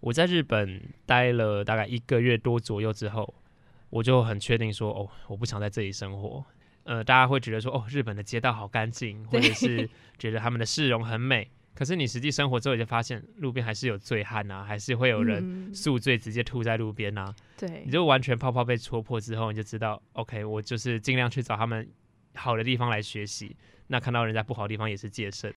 我在日本待了大概一个月多左右之后，我就很确定说，哦，我不想在这里生活。呃，大家会觉得说，哦，日本的街道好干净，或者是觉得他们的市容很美。可是你实际生活之后，就发现路边还是有醉汉啊，还是会有人宿醉直接吐在路边啊。对，你就完全泡泡被戳破之后，你就知道，OK，我就是尽量去找他们好的地方来学习。那看到人家不好的地方也是戒慎。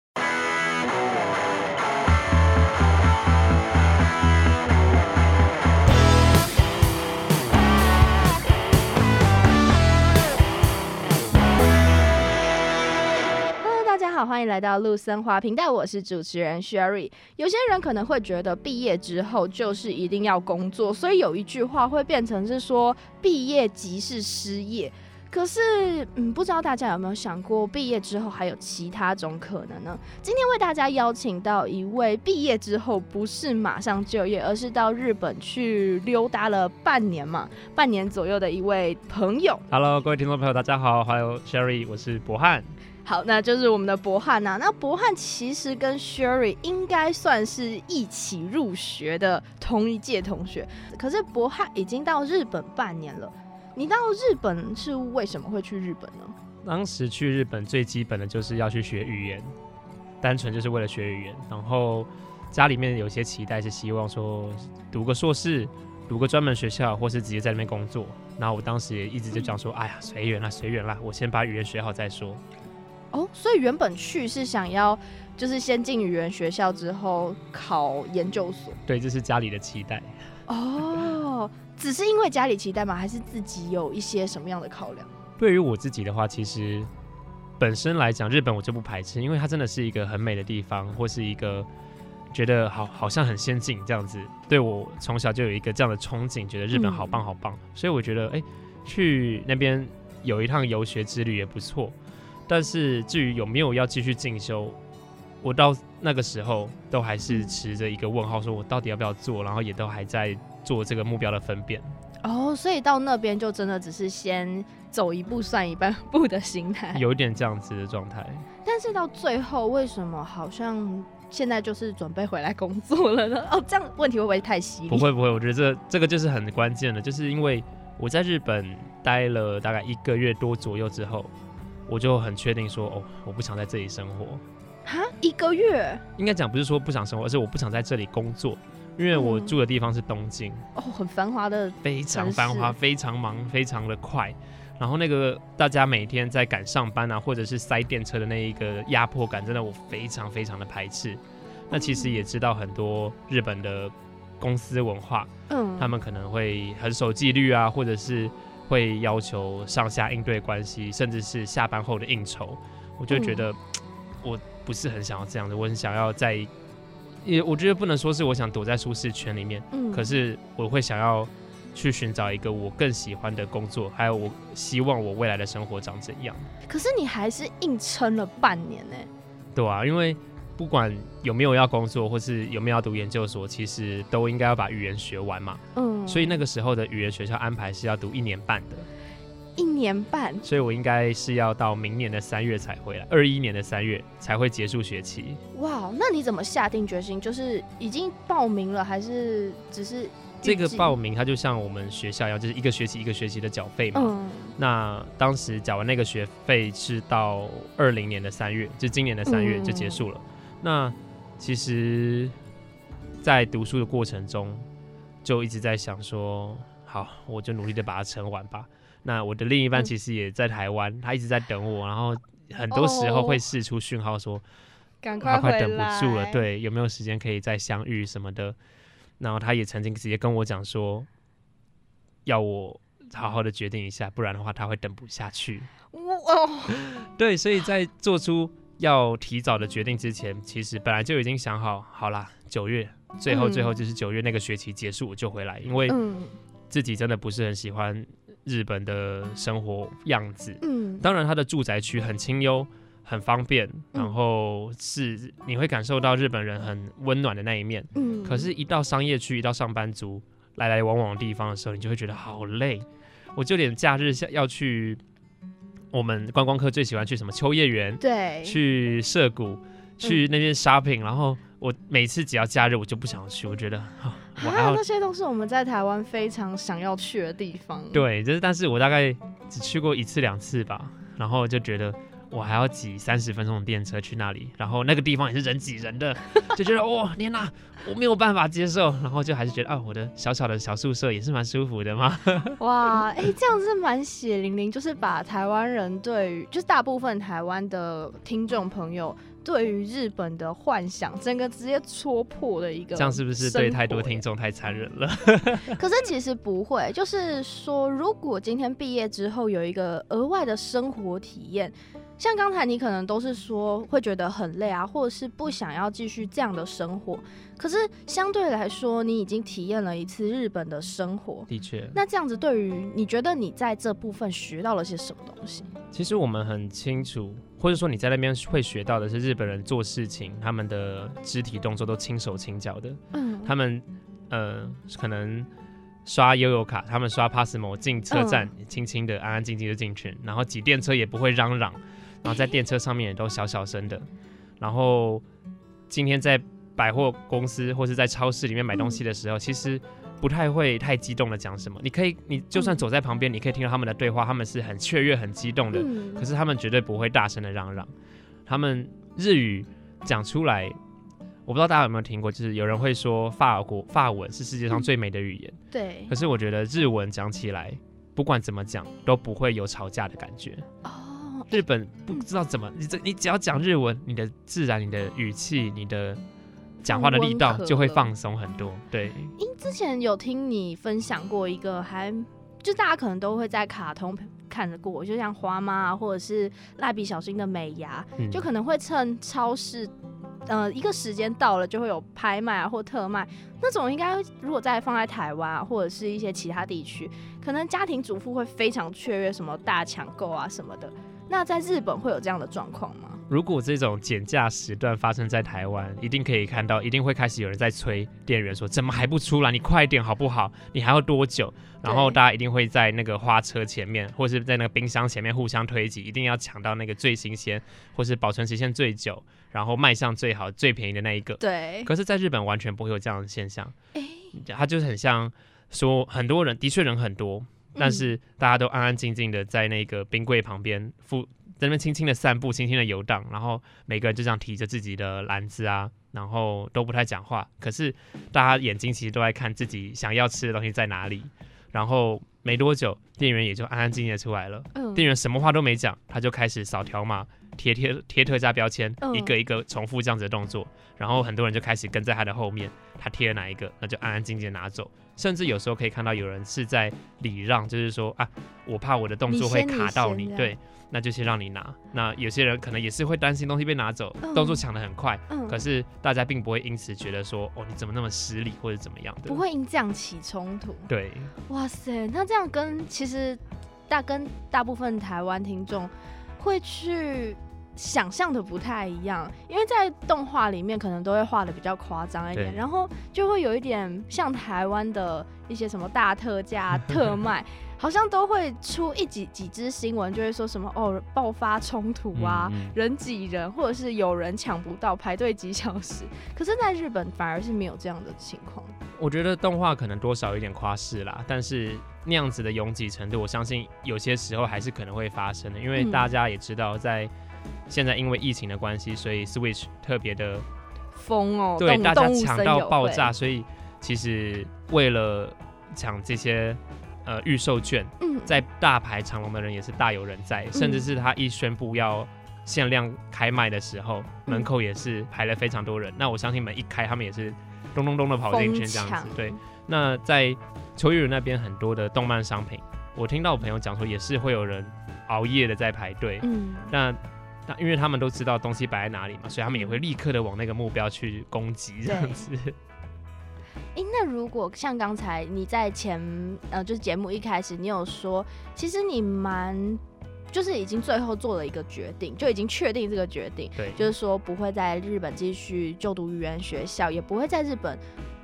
好，欢迎来到陆森华频道，我是主持人 Sherry。有些人可能会觉得毕业之后就是一定要工作，所以有一句话会变成是说毕业即是失业。可是，嗯，不知道大家有没有想过，毕业之后还有其他种可能呢？今天为大家邀请到一位毕业之后不是马上就业，而是到日本去溜达了半年嘛，半年左右的一位朋友。Hello，各位听众朋友，大家好，还有 Sherry，我是博翰。好，那就是我们的博翰呐。那博翰其实跟 Sherry 应该算是一起入学的同一届同学。可是博翰已经到日本半年了。你到日本是为什么会去日本呢？当时去日本最基本的就是要去学语言，单纯就是为了学语言。然后家里面有些期待是希望说读个硕士，读个专门学校，或是直接在那边工作。然后我当时也一直就讲说，哎呀，随缘啦，随缘啦，我先把语言学好再说。哦，所以原本去是想要，就是先进语言学校之后考研究所。对，这是家里的期待。哦，只是因为家里期待吗？还是自己有一些什么样的考量？对于我自己的话，其实本身来讲，日本我就不排斥，因为它真的是一个很美的地方，或是一个觉得好好像很先进这样子。对，我从小就有一个这样的憧憬，觉得日本好棒好棒，嗯、所以我觉得哎、欸，去那边有一趟游学之旅也不错。但是至于有没有要继续进修，我到那个时候都还是持着一个问号，说我到底要不要做，然后也都还在做这个目标的分辨。哦，所以到那边就真的只是先走一步算一半步的心态，有一点这样子的状态。但是到最后，为什么好像现在就是准备回来工作了呢？哦，这样问题会不会太犀利？不会不会，我觉得这这个就是很关键的，就是因为我在日本待了大概一个月多左右之后。我就很确定说，哦，我不想在这里生活。哈，一个月？应该讲不是说不想生活，而是我不想在这里工作，因为我住的地方是东京。嗯、哦，很繁华的，非常繁华，非常忙，非常的快。然后那个大家每天在赶上班啊，或者是塞电车的那一个压迫感，真的我非常非常的排斥。那其实也知道很多日本的公司文化，嗯，他们可能会很守纪律啊，或者是。会要求上下应对关系，甚至是下班后的应酬，我就觉得、嗯、我不是很想要这样的。我很想要在，也我觉得不能说是我想躲在舒适圈里面，嗯，可是我会想要去寻找一个我更喜欢的工作，还有我希望我未来的生活长怎样。可是你还是硬撑了半年呢？对啊，因为。不管有没有要工作，或是有没有要读研究所，其实都应该要把语言学完嘛。嗯，所以那个时候的语言学校安排是要读一年半的。一年半，所以我应该是要到明年的三月才回来，二一年的三月才会结束学期。哇，那你怎么下定决心？就是已经报名了，还是只是这个报名？它就像我们学校一样，就是一个学期一个学期的缴费嘛。嗯，那当时缴完那个学费是到二零年的三月，就今年的三月就结束了。嗯那其实，在读书的过程中，就一直在想说，好，我就努力的把它撑完吧。那我的另一半其实也在台湾，嗯，他一直在等我，然后很多时候会试出讯号说，赶快他快等不住了，对，有没有时间可以再相遇什么的。然后他也曾经直接跟我讲说，要我好好的决定一下，不然的话他会等不下去。哦，对，所以在做出。要提早的决定之前，其实本来就已经想好，好啦，九月最后最后就是九月那个学期结束我就回来，因为自己真的不是很喜欢日本的生活样子。嗯，当然它的住宅区很清幽，很方便，然后是你会感受到日本人很温暖的那一面。嗯，可是，一到商业区，一到上班族来来往往的地方的时候，你就会觉得好累。我就连假日要去。我们观光客最喜欢去什么秋叶原？对，去涩谷，去那边 shopping，嗯。然后我每次只要假日，我就不想去，我觉得，哦，我还有那些都是我们在台湾非常想要去的地方。对，就是，但是我大概只去过一次两次吧，然后就觉得。我还要挤三十分钟的电车去那里，然后那个地方也是人挤人的，就觉得哇天哪，我没有办法接受，然后就还是觉得啊，我的小小的小宿舍也是蛮舒服的嘛。哇，哎、欸，这样子蛮血淋淋，就是把台湾人对于，就是大部分台湾的听众朋友对于日本的幻想，整个直接戳破的一个。这样是不是对太多听众太残忍了？可是其实不会，就是说，如果今天毕业之后有一个额外的生活体验。像刚才你可能都是说会觉得很累啊，或者是不想要继续这样的生活。可是相对来说，你已经体验了一次日本的生活。的确。那这样子，对于你觉得你在这部分学到了些什么东西？其实我们很清楚，或者说你在那边会学到的是日本人做事情，他们的肢体动作都轻手轻脚的。嗯。他们呃，可能刷悠游卡，他们刷 Passmo 进车站，轻轻的、安安静静的进去，然后挤电车也不会嚷嚷。然后在电车上面也都小小声的，然后今天在百货公司或是在超市里面买东西的时候，其实不太会太激动的讲什么。你可以，你就算走在旁边，你可以听到他们的对话，他们是很雀跃、很激动的，可是他们绝对不会大声的嚷嚷。他们日语讲出来，我不知道大家有没有听过，就是有人会说法国法文是世界上最美的语言，对。可是我觉得日文讲起来，不管怎么讲，都不会有吵架的感觉。日本不知道怎么，你这你只要讲日文，你的自然、你的语气、你的讲话的力道就会放松很多。对，因之前有听你分享过一个还，还就大家可能都会在卡通看得过，就像花妈啊，或者是蜡笔小新的美牙，嗯、就可能会趁超市，呃，一个时间到了就会有拍卖啊或特卖那种，应该如果再放在台湾啊，或者是一些其他地区，可能家庭主妇会非常雀跃，什么大抢购啊什么的。那在日本会有这样的状况吗？如果这种减价时段发生在台湾，一定可以看到，一定会开始有人在催店员说：“怎么还不出来？你快一点好不好？你还要多久？”然后大家一定会在那个花车前面，或是在那个冰箱前面互相推挤，一定要抢到那个最新鲜，或是保存期限最久，然后卖相最好、最便宜的那一个。对。可是，在日本完全不会有这样的现象。欸、它就是很像说，很多人的确人很多。但是大家都安安静静的在那个冰柜旁边，附在那边轻轻的散步，轻轻的游荡，然后每个人就这样提着自己的篮子啊，然后都不太讲话。可是大家眼睛其实都在看自己想要吃的东西在哪里。然后没多久，店员也就安安静静的出来了。店员什么话都没讲，他就开始扫条码、贴贴贴特价标签，一个一个重复这样子的动作。然后很多人就开始跟在他的后面，他贴了哪一个，那就安安静静的拿走。甚至有时候可以看到有人是在礼让，就是说啊，我怕我的动作会卡到你，你对，那就先让你拿。那有些人可能也是会担心东西被拿走，嗯、动作抢得很快，嗯、可是大家并不会因此觉得说，哦，你怎么那么失礼或者怎么样的，不会因这样起冲突。对，哇塞，那这样跟其实大跟大部分台湾听众会去。想象的不太一样，因为在动画里面可能都会画的比较夸张一点，然后就会有一点像台湾的一些什么大特价特卖，好像都会出一几几支新闻，就会说什么哦爆发冲突啊，嗯嗯人挤人，或者是有人抢不到，排队几小时。可是，在日本反而是没有这样的情况。我觉得动画可能多少有点夸饰啦，但是那样子的拥挤程度，我相信有些时候还是可能会发生的，因为大家也知道在。现在因为疫情的关系，所以 Switch 特别的疯哦，对，大家抢到爆炸，所以其实为了抢这些呃预售券，嗯，在大排长龙的人也是大有人在，嗯、甚至是他一宣布要限量开卖的时候，嗯、门口也是排了非常多人。那我相信门一开，他们也是咚咚咚的跑进去这样子。对，那在秋叶原那边很多的动漫商品，我听到我朋友讲说，也是会有人熬夜的在排队。嗯，那。那因为他们都知道东西摆在哪里嘛，所以他们也会立刻的往那个目标去攻击这样子。哎、欸，那如果像刚才你在前呃，就是节目一开始，你有说，其实你蛮就是已经最后做了一个决定，就已经确定这个决定，对，就是说不会在日本继续就读语言学校，也不会在日本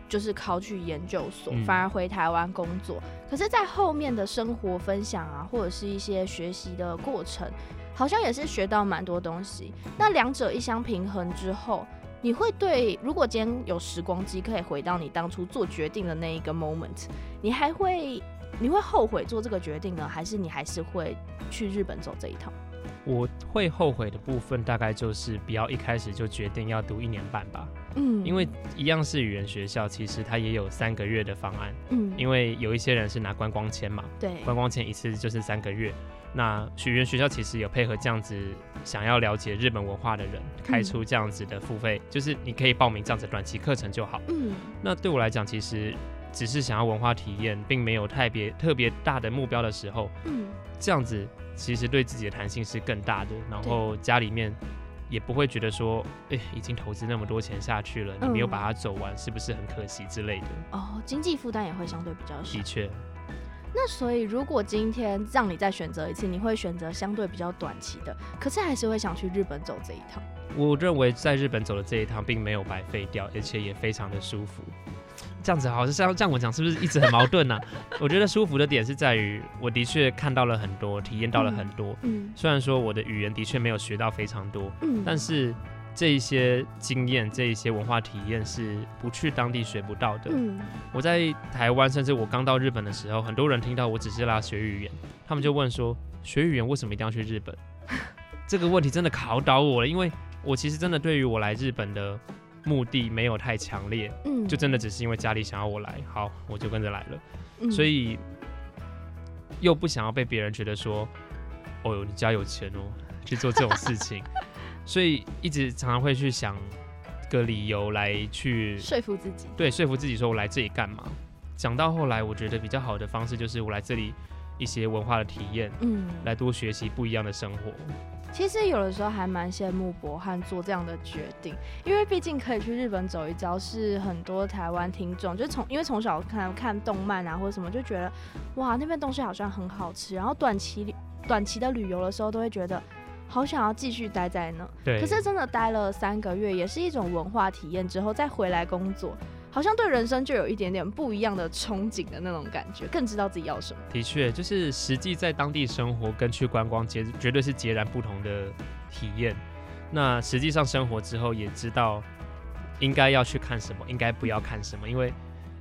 就是考取研究所，嗯、反而回台湾工作。可是，在后面的生活分享啊，或者是一些学习的过程。好像也是学到蛮多东西。那两者一相平衡之后，你会对，如果今天有时光机可以回到你当初做决定的那一个 moment，你还会，你会后悔做这个决定呢，还是你还是会去日本走这一趟？我会后悔的部分大概就是不要一开始就决定要读一年半吧。嗯，因为一样是语言学校，其实它也有三个月的方案。嗯，因为有一些人是拿观光签嘛，对，观光签一次就是三个月。那语言学校其实有配合这样子想要了解日本文化的人，开出这样子的付费，嗯、就是你可以报名这样子短期课程就好。嗯，那对我来讲，其实只是想要文化体验，并没有特别特别大的目标的时候，嗯，这样子其实对自己的弹性是更大的。然后家里面也不会觉得说，哎、欸，已经投资那么多钱下去了，你没有把它走完，是不是很可惜之类的？哦，经济负担也会相对比较小。的确。那所以，如果今天让你再选择一次，你会选择相对比较短期的，可是还是会想去日本走这一趟。我认为在日本走的这一趟并没有白费掉，而且也非常的舒服。这样子好像像这样我讲是不是一直很矛盾呢、啊？我觉得舒服的点是在于，我的确看到了很多，体验到了很多。嗯，虽然说我的语言的确没有学到非常多，嗯，但是。这一些经验，这一些文化体验是不去当地学不到的。嗯，我在台湾，甚至我刚到日本的时候，很多人听到我只是来学语言，他们就问说：学语言为什么一定要去日本？这个问题真的考倒我了，因为我其实真的对于我来日本的目的没有太强烈，嗯，就真的只是因为家里想要我来，好，我就跟着来了。嗯，所以又不想要被别人觉得说：哦哟，你家有钱哦，去做这种事情。所以一直常常会去想个理由来去说服自己，对，说服自己说我来这里干嘛？讲到后来，我觉得比较好的方式就是我来这里一些文化的体验，嗯，来多学习不一样的生活。其实有的时候还蛮羡慕博汉做这样的决定，因为毕竟可以去日本走一遭，是很多台湾听众就从因为从小看看动漫啊或者什么，就觉得哇那边东西好像很好吃，然后短期短期的旅游的时候都会觉得。好想要继续待在那，对。可是真的待了三个月，也是一种文化体验之后再回来工作，好像对人生就有一点点不一样的憧憬的那种感觉，更知道自己要什么。的确，就是实际在当地生活跟去观光截绝对是截然不同的体验。那实际上生活之后也知道应该要去看什么，应该不要看什么，因为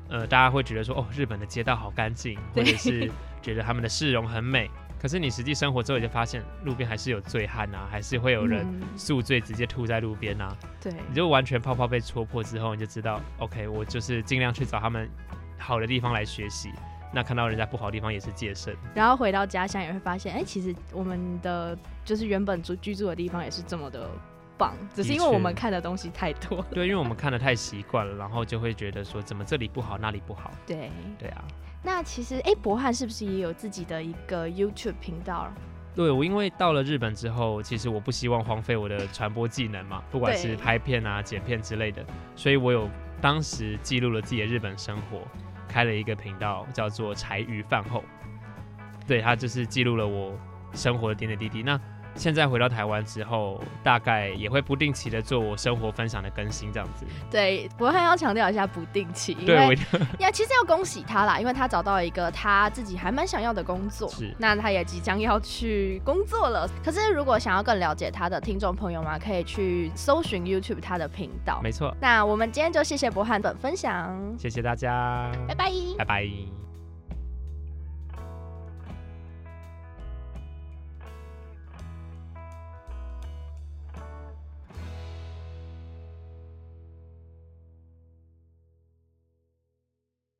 呃大家会觉得说哦日本的街道好干净，或者是觉得他们的市容很美。可是你实际生活之后，你就发现路边还是有醉汉啊，还是会有人宿醉直接吐在路边啊。对，你就完全泡泡被戳破之后，你就知道，OK，我就是尽量去找他们好的地方来学习。那看到人家不好的地方也是戒慎。然后回到家乡也会发现，哎、欸，其实我们的就是原本住居住的地方也是这么的棒，只是因为我们看的东西太多。对，因为我们看的太习惯了，然后就会觉得说，怎么这里不好，那里不好。对，对啊。那其实，哎、欸，博翰是不是也有自己的一个 YouTube 频道？对，我因为到了日本之后，其实我不希望荒废我的传播技能嘛，不管是拍片啊、剪片之类的，所以我有当时记录了自己的日本生活，开了一个频道，叫做柴鱼饭后。对，它就是记录了我生活的点点滴滴。那现在回到台湾之后，大概也会不定期的做我生活分享的更新，这样子。对，博汉要强调一下不定期，对，因为要其实要恭喜他啦，因为他找到了一个他自己还蛮想要的工作，是，那他也即将要去工作了。可是如果想要更了解他的听众朋友们，可以去搜寻 YouTube 他的频道。没错。那我们今天就谢谢博汉的分享，谢谢大家，拜拜，拜拜。